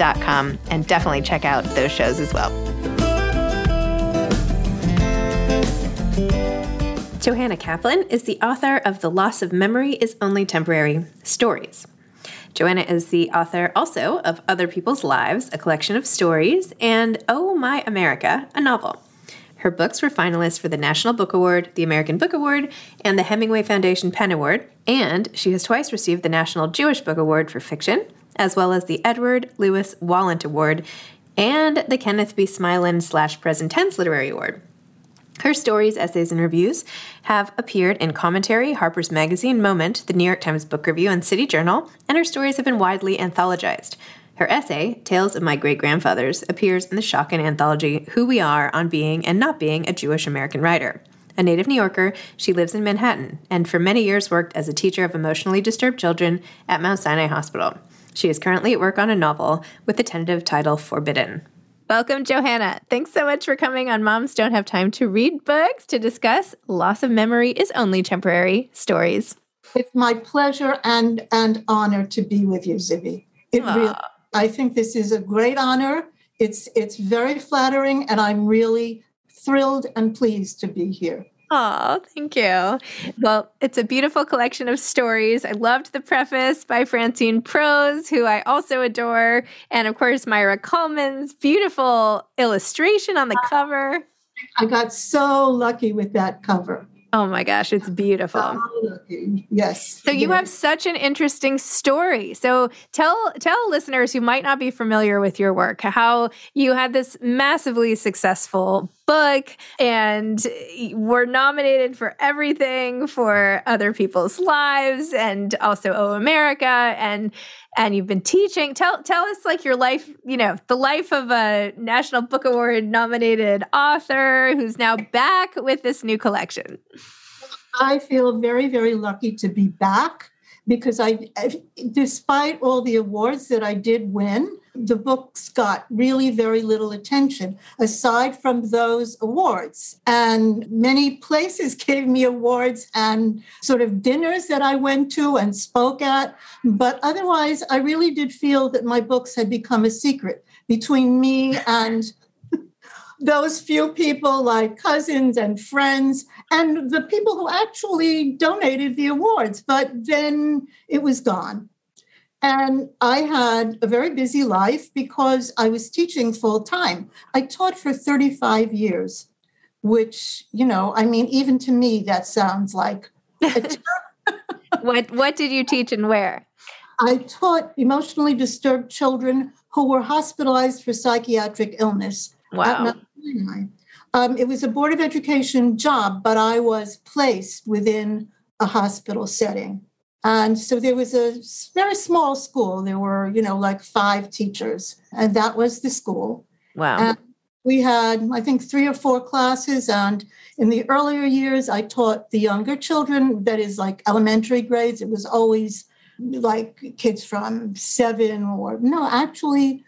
and definitely check out those shows as well. Johanna Kaplan is the author of The Loss of Memory is Only Temporary Stories. Johanna is the author also of Other People's Lives, a collection of stories, and Oh My America, a novel. Her books were finalists for the National Book Award, the American Book Award, and the Hemingway Foundation Pen Award, and she has twice received the National Jewish Book Award for fiction, as well as the Edward Lewis Wallant Award and the Kenneth B. Smilen slash Present Tense Literary Award. Her stories, essays, and reviews have appeared in Commentary, Harper's Magazine, Moment, the New York Times Book Review, and City Journal, and her stories have been widely anthologized. Her essay, Tales of My Great Grandfathers, appears in the Schocken anthology Who We Are on Being and Not Being a Jewish American Writer. A native New Yorker, she lives in Manhattan and for many years worked as a teacher of emotionally disturbed children at Mount Sinai Hospital. She is currently at work on a novel with the tentative title Forbidden. Welcome, Johanna. Thanks so much for coming on Moms Don't Have Time to Read Books to discuss Loss of Memory is Only Temporary Stories. It's my pleasure and and honor to be with you, Zibby. It Aw. really, I think this is a great honor. It's it's very flattering, and I'm really thrilled and pleased to be here. Oh, thank you. Well, it's a beautiful collection of stories. I loved the preface by Francine Prose, who I also adore. And of course, Myra Coleman's beautiful illustration on the cover. I got so lucky with that cover. Oh my gosh, it's beautiful. So. Yes. So you yes. have such an interesting story. So tell tell listeners who might not be familiar with your work how you had this massively successful book and were nominated for everything for other people's lives and also Oh America and and you've been teaching. Tell tell us like your life, you know, the life of a National Book Award nominated author who's now back with this new collection. I feel very, very lucky to be back because I, despite all the awards that I did win, the books got really very little attention aside from those awards. And many places gave me awards and sort of dinners that I went to and spoke at. But otherwise, I really did feel that my books had become a secret between me and those few people like cousins and friends and the people who actually donated the awards. But then it was gone. And I had a very busy life because I was teaching full time. I taught for 35 years, which, you know, I mean, even to me, that sounds like. what, what did you teach and where? I taught emotionally disturbed children who were hospitalized for psychiatric illness. Wow. Um, it was a Board of Education job, but I was placed within a hospital setting. And so there was a very small school. There were, you know, like five teachers, and that was the school. Wow. And we had, I think, three or four classes. And in the earlier years, I taught the younger children, that is like elementary grades. It was always like kids from seven or no, actually,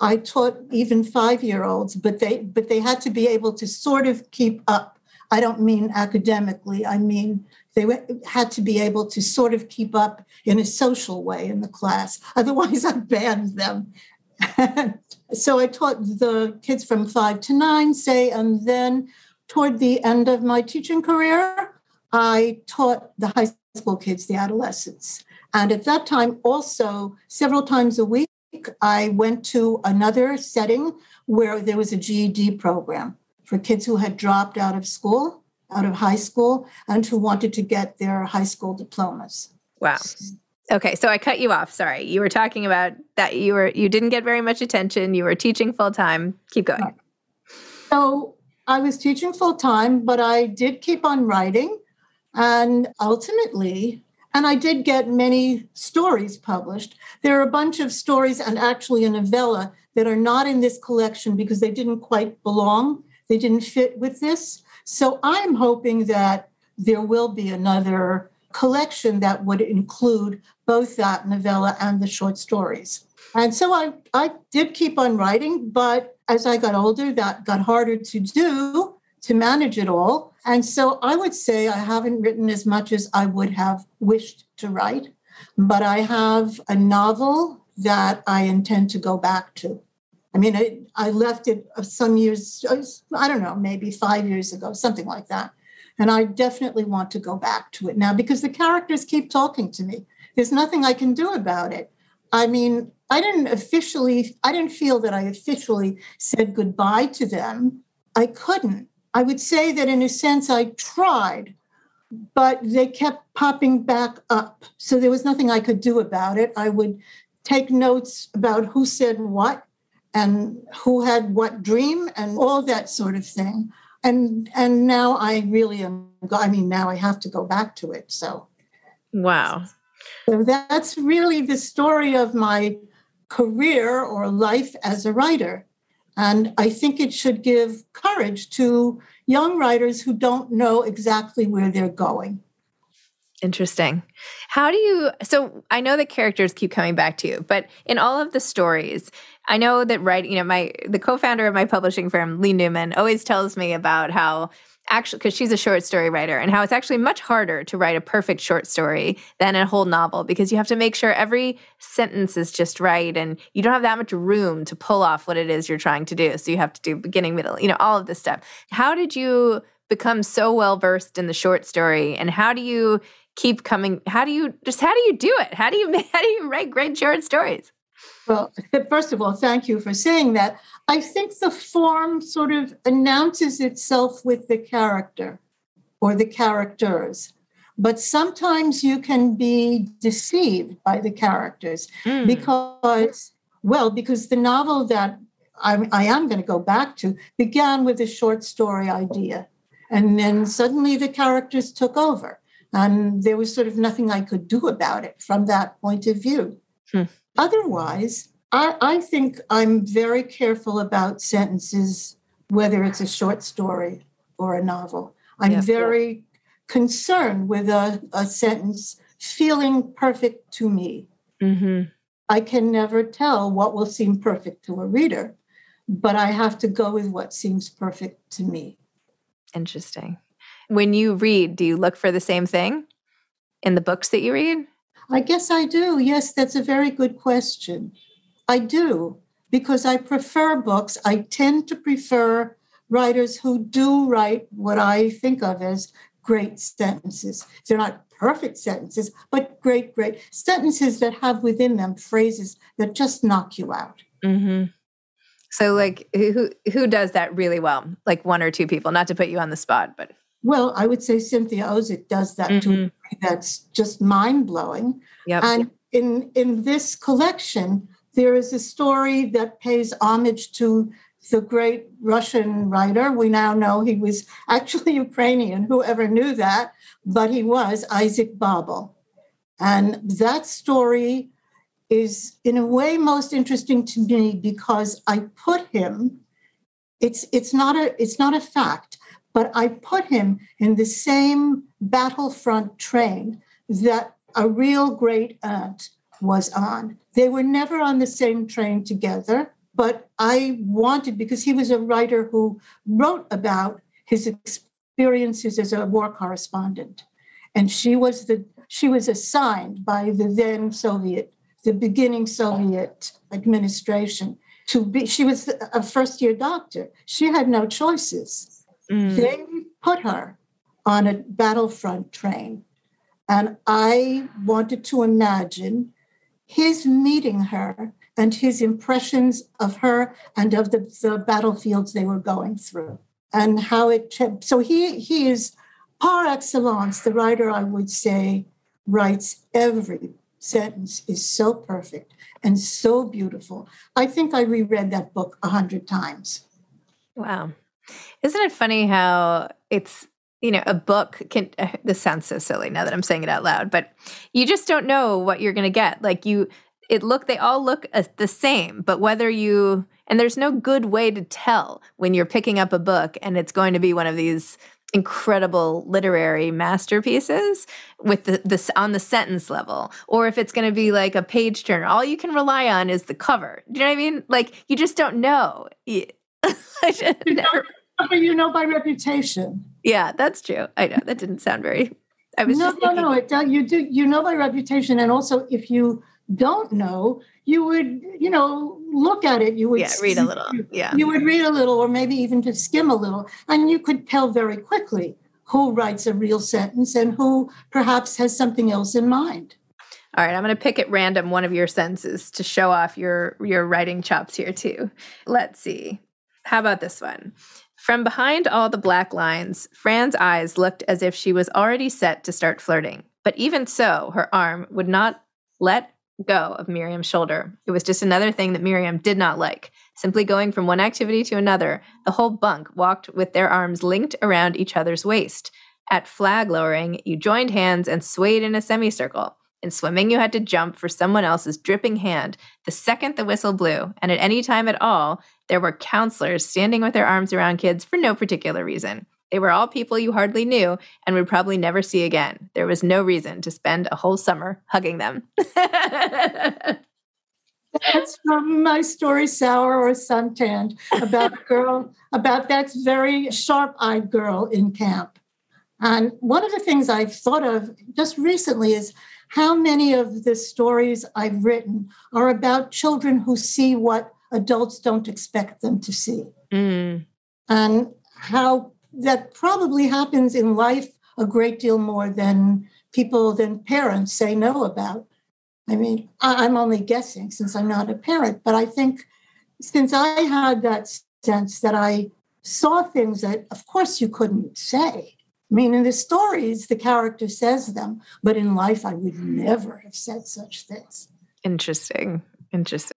I taught even five year olds, but they but they had to be able to sort of keep up. I don't mean academically. I mean they had to be able to sort of keep up in a social way in the class. Otherwise, I banned them. so I taught the kids from five to nine, say, and then toward the end of my teaching career, I taught the high school kids, the adolescents. And at that time, also several times a week, I went to another setting where there was a GED program for kids who had dropped out of school out of high school and who wanted to get their high school diplomas. Wow. Okay, so I cut you off. Sorry. You were talking about that you were you didn't get very much attention. You were teaching full time. Keep going. So I was teaching full time, but I did keep on writing and ultimately and I did get many stories published. There are a bunch of stories and actually a novella that are not in this collection because they didn't quite belong. They didn't fit with this. So I'm hoping that there will be another collection that would include both that novella and the short stories. And so I, I did keep on writing, but as I got older, that got harder to do to manage it all. And so I would say I haven't written as much as I would have wished to write, but I have a novel that I intend to go back to. I mean, I, I left it uh, some years, uh, I don't know, maybe five years ago, something like that. And I definitely want to go back to it now because the characters keep talking to me. There's nothing I can do about it. I mean, I didn't officially, I didn't feel that I officially said goodbye to them. I couldn't. I would say that in a sense I tried, but they kept popping back up. So there was nothing I could do about it. I would take notes about who said what and who had what dream and all that sort of thing. And and now I really am. I mean, now I have to go back to it. So, wow. So that's really the story of my career or life as a writer. And I think it should give courage to young writers who don't know exactly where they're going. Interesting. How do you? So I know the characters keep coming back to you, but in all of the stories, I know that writing. You know, my the co-founder of my publishing firm, Lee Newman, always tells me about how actually because she's a short story writer and how it's actually much harder to write a perfect short story than a whole novel because you have to make sure every sentence is just right and you don't have that much room to pull off what it is you're trying to do so you have to do beginning middle you know all of this stuff how did you become so well versed in the short story and how do you keep coming. How do you just how do you do it? How do you how do you write great short stories? Well first of all thank you for saying that. I think the form sort of announces itself with the character or the characters but sometimes you can be deceived by the characters mm. because well because the novel that I, I am going to go back to began with a short story idea and then suddenly the characters took over and there was sort of nothing I could do about it from that point of view. Hmm. otherwise, I, I think I'm very careful about sentences, whether it's a short story or a novel. I'm Yeah. very concerned with a, a sentence feeling perfect to me. Mm-hmm. I can never tell what will seem perfect to a reader, but I have to go with what seems perfect to me. Interesting. When you read, do you look for the same thing in the books that you read? I guess I do. Yes, that's a very good question. I do, because I prefer books. I tend to prefer writers who do write what I think of as great sentences. They're not perfect sentences, but great, great sentences that have within them phrases that just knock you out. Mm-hmm. So, like, who who does that really well? Like one or two people, not to put you on the spot, but Well, I would say Cynthia Ozick does that to a Mhm. degree that's just mind blowing. yep. And in in this collection, there is a story that pays homage to the great Russian writer. We now know he was actually Ukrainian. Whoever knew that? But he was Isaac Babel. And that story is, in a way, most interesting to me because I put him. It's it's not a it's not a fact, but I put him in the same battlefront train that a real great aunt was on. They were never on the same train together, but I wanted, because he was a writer who wrote about his experiences as a war correspondent. And she was the she was assigned by the then Soviet, the beginning Soviet administration to be, she was a first year doctor. She had no choices. Mm. They put her on a battlefront train. And I wanted to imagine his meeting her and his impressions of her and of the, the battlefields they were going through and how it cha- so he he is par excellence the writer i would say writes every sentence is so perfect and so beautiful i think i reread that book a hundred times Wow. Isn't it funny how it's, you know, a book can, uh, this sounds so silly now that I'm saying it out loud, but you just don't know what you're going to get. Like you, it look, they all look uh, the same, but whether you, and there's no good way to tell when you're picking up a book and it's going to be one of these incredible literary masterpieces with the this on the sentence level or if it's going to be like a page turner. All you can rely on is the cover. Do you know what i mean? Like you just don't know I should you know, never- you know by reputation. Yeah that's true. I know that didn't sound very i was no just no no it you do you know by reputation and also if you don't know you would you know look at it you would yeah read a little. yeah. you would read a little or maybe even just skim a little and you could tell very quickly who writes a real sentence and who perhaps has something else in mind. All right, I'm going to pick at random one of your sentences to show off your your writing chops here too. Let's see. How about this one? From behind all the black lines, Fran's eyes looked as if she was already set to start flirting. But even so, her arm would not let go of Miriam's shoulder. It was just another thing that Miriam did not like. Simply going from one activity to another, the whole bunk walked with their arms linked around each other's waist. At flag lowering, you joined hands and swayed in a semicircle. In swimming, you had to jump for someone else's dripping hand the second the whistle blew, and at any time at all, there were counselors standing with their arms around kids for no particular reason. They were all people you hardly knew and would probably never see again. There was no reason to spend a whole summer hugging them. That's from my story, Sour or Suntanned, about a girl, about that very sharp eyed girl in camp. And one of the things I've thought of just recently is how many of the stories I've written are about children who see what adults don't expect them to see. Mm, And how that probably happens in life a great deal more than people, than parents say no about. I mean, I- I'm only guessing since I'm not a parent, but I think since I had that sense that I saw things that, of course, you couldn't say. I mean, in the stories, the character says them, but in life, I would never have said such things. interesting. Interesting.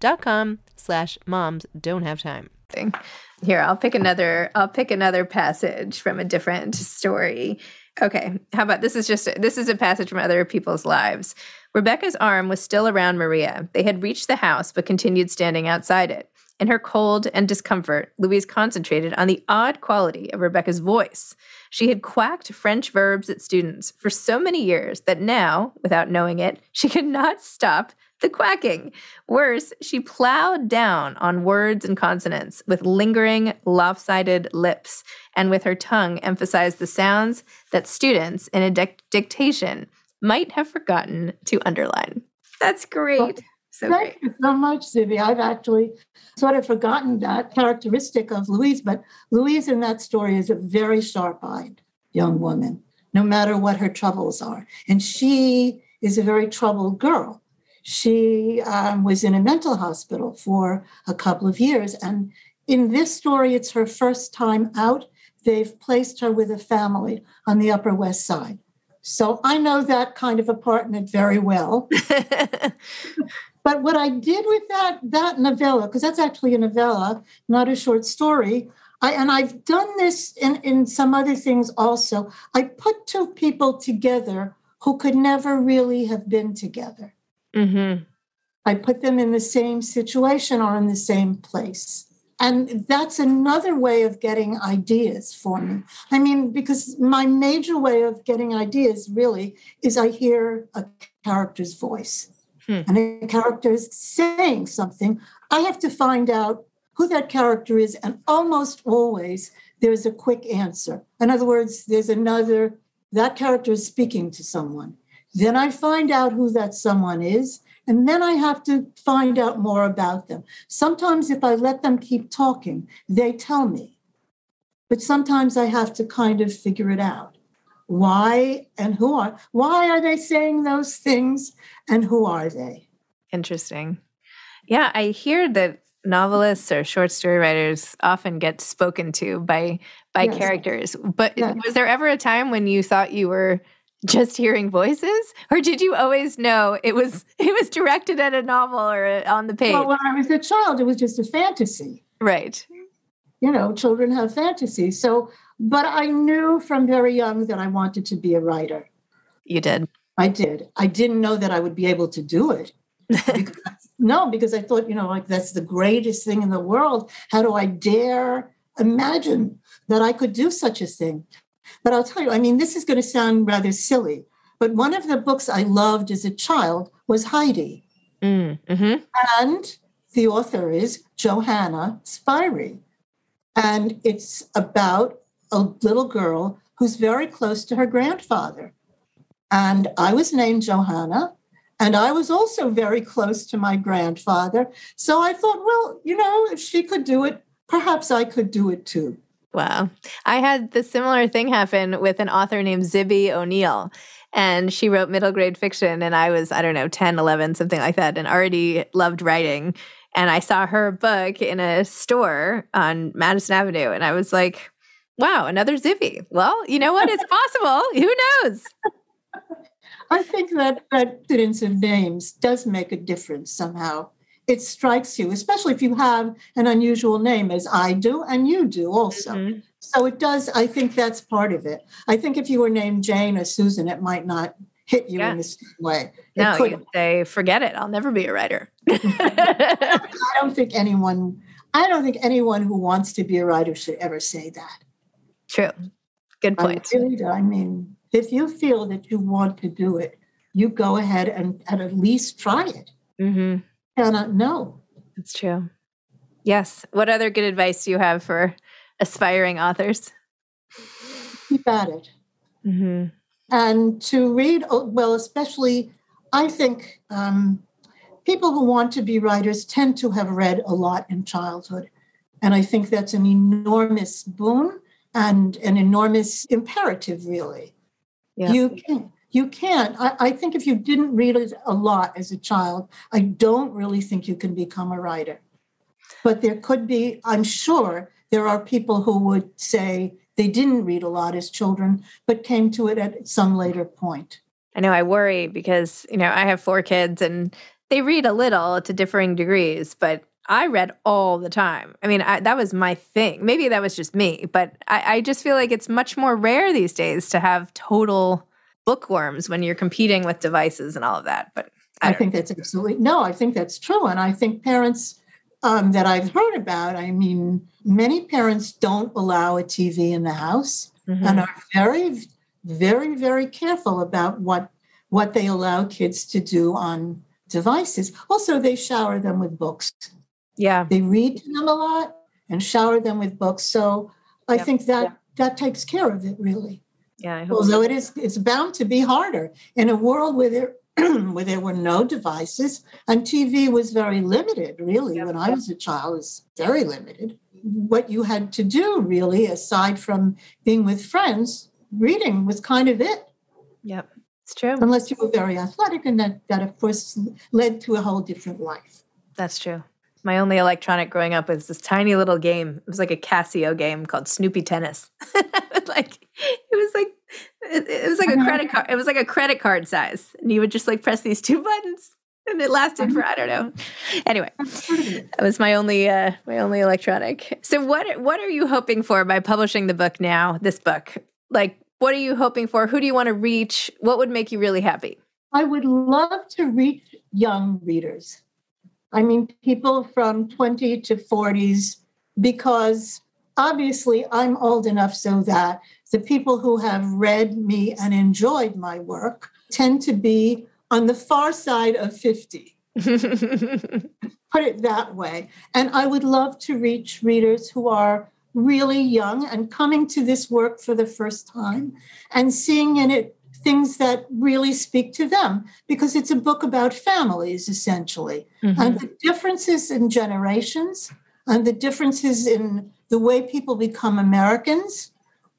dot com slash moms don't have time. Here, I'll pick another, I'll pick another passage from a different story. Okay, how about this is just this is a passage from other people's lives. Rebecca's arm was still around Maria. They had reached the house but continued standing outside it. In her cold and discomfort, Louise concentrated on the odd quality of Rebecca's voice. She had quacked French verbs at students for so many years that now, without knowing it, she could not stop the quacking. Worse, she plowed down on words and consonants with lingering, lopsided lips, and with her tongue emphasized the sounds that students in a dic- dictation might have forgotten to underline. That's great. So Thank great. you so much, Zibby. I've actually sort of forgotten that characteristic of Louise, but Louise in that story is a very sharp eyed young woman, no matter what her troubles are. And she is a very troubled girl. She um, was in a mental hospital for a couple of years. And in this story, it's her first time out. They've placed her with a family on the Upper West Side. So I know that kind of apartment very well. But what I did with that that novella, because that's actually a novella, not a short story, I, and I've done this in, in some other things also. I put two people together who could never really have been together. Mm-hmm. I put them in the same situation or in the same place. And that's another way of getting ideas for me. I mean, because my major way of getting ideas really is I hear a character's voice Hmm. and a character is saying something. I have to find out who that character is. And almost always there's a quick answer. In other words, there's another, that character is speaking to someone. Then I find out who that someone is. And then I have to find out more about them. Sometimes, if I let them keep talking, they tell me. But sometimes I have to kind of figure it out. Why and who are, why are they saying those things and who are they? Interesting. Yeah, I hear that novelists or short story writers often get spoken to by by Yes. characters. But Yes. was there ever a time when you thought you were just hearing voices or did you always know it was it was directed at a novel or on the page? Well, when I was a child, it was just a fantasy. right. You know, children have fantasies. So, but I knew from very young that I wanted to be a writer. You did. I did. I didn't know that I would be able to do it because no, because I thought, you know, like that's the greatest thing in the world. How do I dare imagine that I could do such a thing? But I'll tell you, I mean, this is going to sound rather silly, but one of the books I loved as a child was Heidi. Mm, mm-hmm. And the author is Johanna Spyri. And it's about a little girl who's very close to her grandfather. And I was named Johanna, and I was also very close to my grandfather. So I thought, well, you know, if she could do it, perhaps I could do it too. Wow. I had the similar thing happen with an author named Zibby Oneal. And she wrote middle grade fiction. And I was, I don't know, 10, 11, something like that, and already loved writing. And I saw her book in a store on Madison Avenue. And I was like, wow, another Zibby. Well, you know what? It's possible. Who knows? I think that that incidence of names does make a difference somehow. It strikes you, especially if you have an unusual name, as I do, and you do also. Mm-hmm. So it does. I think that's part of it. I think if you were named Jane or Susan, it might not hit you yeah. in the same way. It no, you say, forget it. I'll never be a writer. I don't think anyone. I don't think anyone who wants to be a writer should ever say that. True. Good point. I, really I mean, if you feel that you want to do it, you go ahead and, and at least try it. Mm-hmm. Cannot know. That's true. Yes. What other good advice do you have for aspiring authors? Keep at it. Mm-hmm. And to read, oh, well, especially, I think um, people who want to be writers tend to have read a lot in childhood. And I think that's an enormous boon and an enormous imperative, really. Yeah. You can you can't. I, I, think if you didn't read it a lot as a child, I don't really think you can become a writer. But there could be, I'm sure there are people who would say they didn't read a lot as children, but came to it at some later point. I know I worry because, you know, I have four kids and they read a little to differing degrees, but I read all the time. I mean, I, that was my thing. Maybe that was just me, but I, I just feel like it's much more rare these days to have total bookworms when you're competing with devices and all of that. But I, I think that's absolutely no. I think that's true, and I think parents um, that I've heard about. I mean, many parents don't allow a TV in the house mm-hmm. and are very, very, very careful about what what they allow kids to do on devices. Also, they shower them with books. Yeah. They read to them a lot and shower them with books. So I yep. think that yep. that takes care of it really. Yeah. Although it is it's bound to be harder in a world where there where there were no devices and TV was very limited, really. Yep. When I was a child, it was very limited. What you had to do, really, aside from being with friends, reading was kind of it. Yep, it's true. Unless you were very athletic, and that, that of course led to a whole different life. That's true. My only electronic growing up was this tiny little game. It was like a Casio game called Snoopy Tennis. like it was like it, it, was like a credit card. It was like a credit card size, and you would just like press these two buttons, and it lasted for I don't know. Anyway, that was my only uh, my only electronic. So what what are you hoping for by publishing the book now? This book, like, what are you hoping for? Who do you want to reach? What would make you really happy? I would love to reach young readers. I mean, people from 20 to 40s, because obviously I'm old enough so that the people who have read me and enjoyed my work tend to be on the far side of 50. Put it that way. And I would love to reach readers who are really young and coming to this work for the first time and seeing in it things that really speak to them because it's a book about families essentially mm-hmm. and the differences in generations and the differences in the way people become Americans.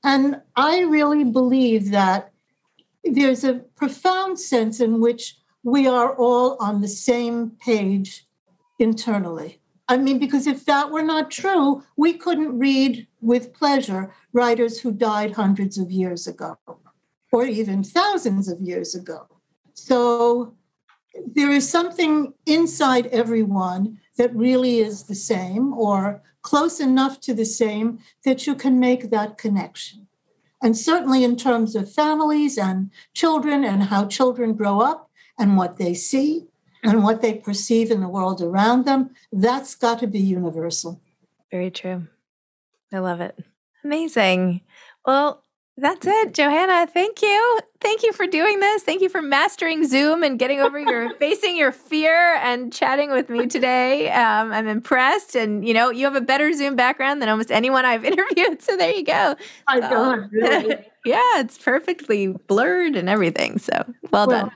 And I really believe that there's a profound sense in which we are all on the same page internally. I mean, because if that were not true, we couldn't read with pleasure writers who died hundreds of years ago or even thousands of years ago. So there is something inside everyone that really is the same or close enough to the same that you can make that connection. And certainly in terms of families and children and how children grow up and what they see. and what they perceive in the world around them, that's got to be universal. Very true. I love it. Amazing. Well, that's it, Johanna. Thank you. Thank you for doing this. Thank you for mastering Zoom and getting over your facing your fear and chatting with me today. Um, I'm impressed, and you know you have a better Zoom background than almost anyone I've interviewed. So there you go. I so, really. yeah, it's perfectly blurred and everything. So well, well done.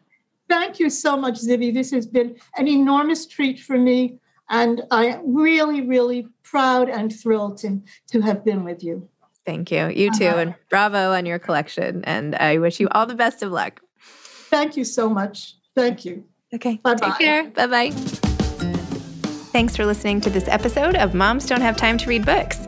Thank you so much, Zibby. This has been an enormous treat for me, and I'm really, really proud and thrilled to, to have been with you. Thank you. You too. Uh-huh. And bravo on your collection. And I wish you all the best of luck. Thank you so much. Thank you. Okay. Bye-bye. Take care. Bye bye. Thanks for listening to this episode of Moms Don't Have Time to Read Books.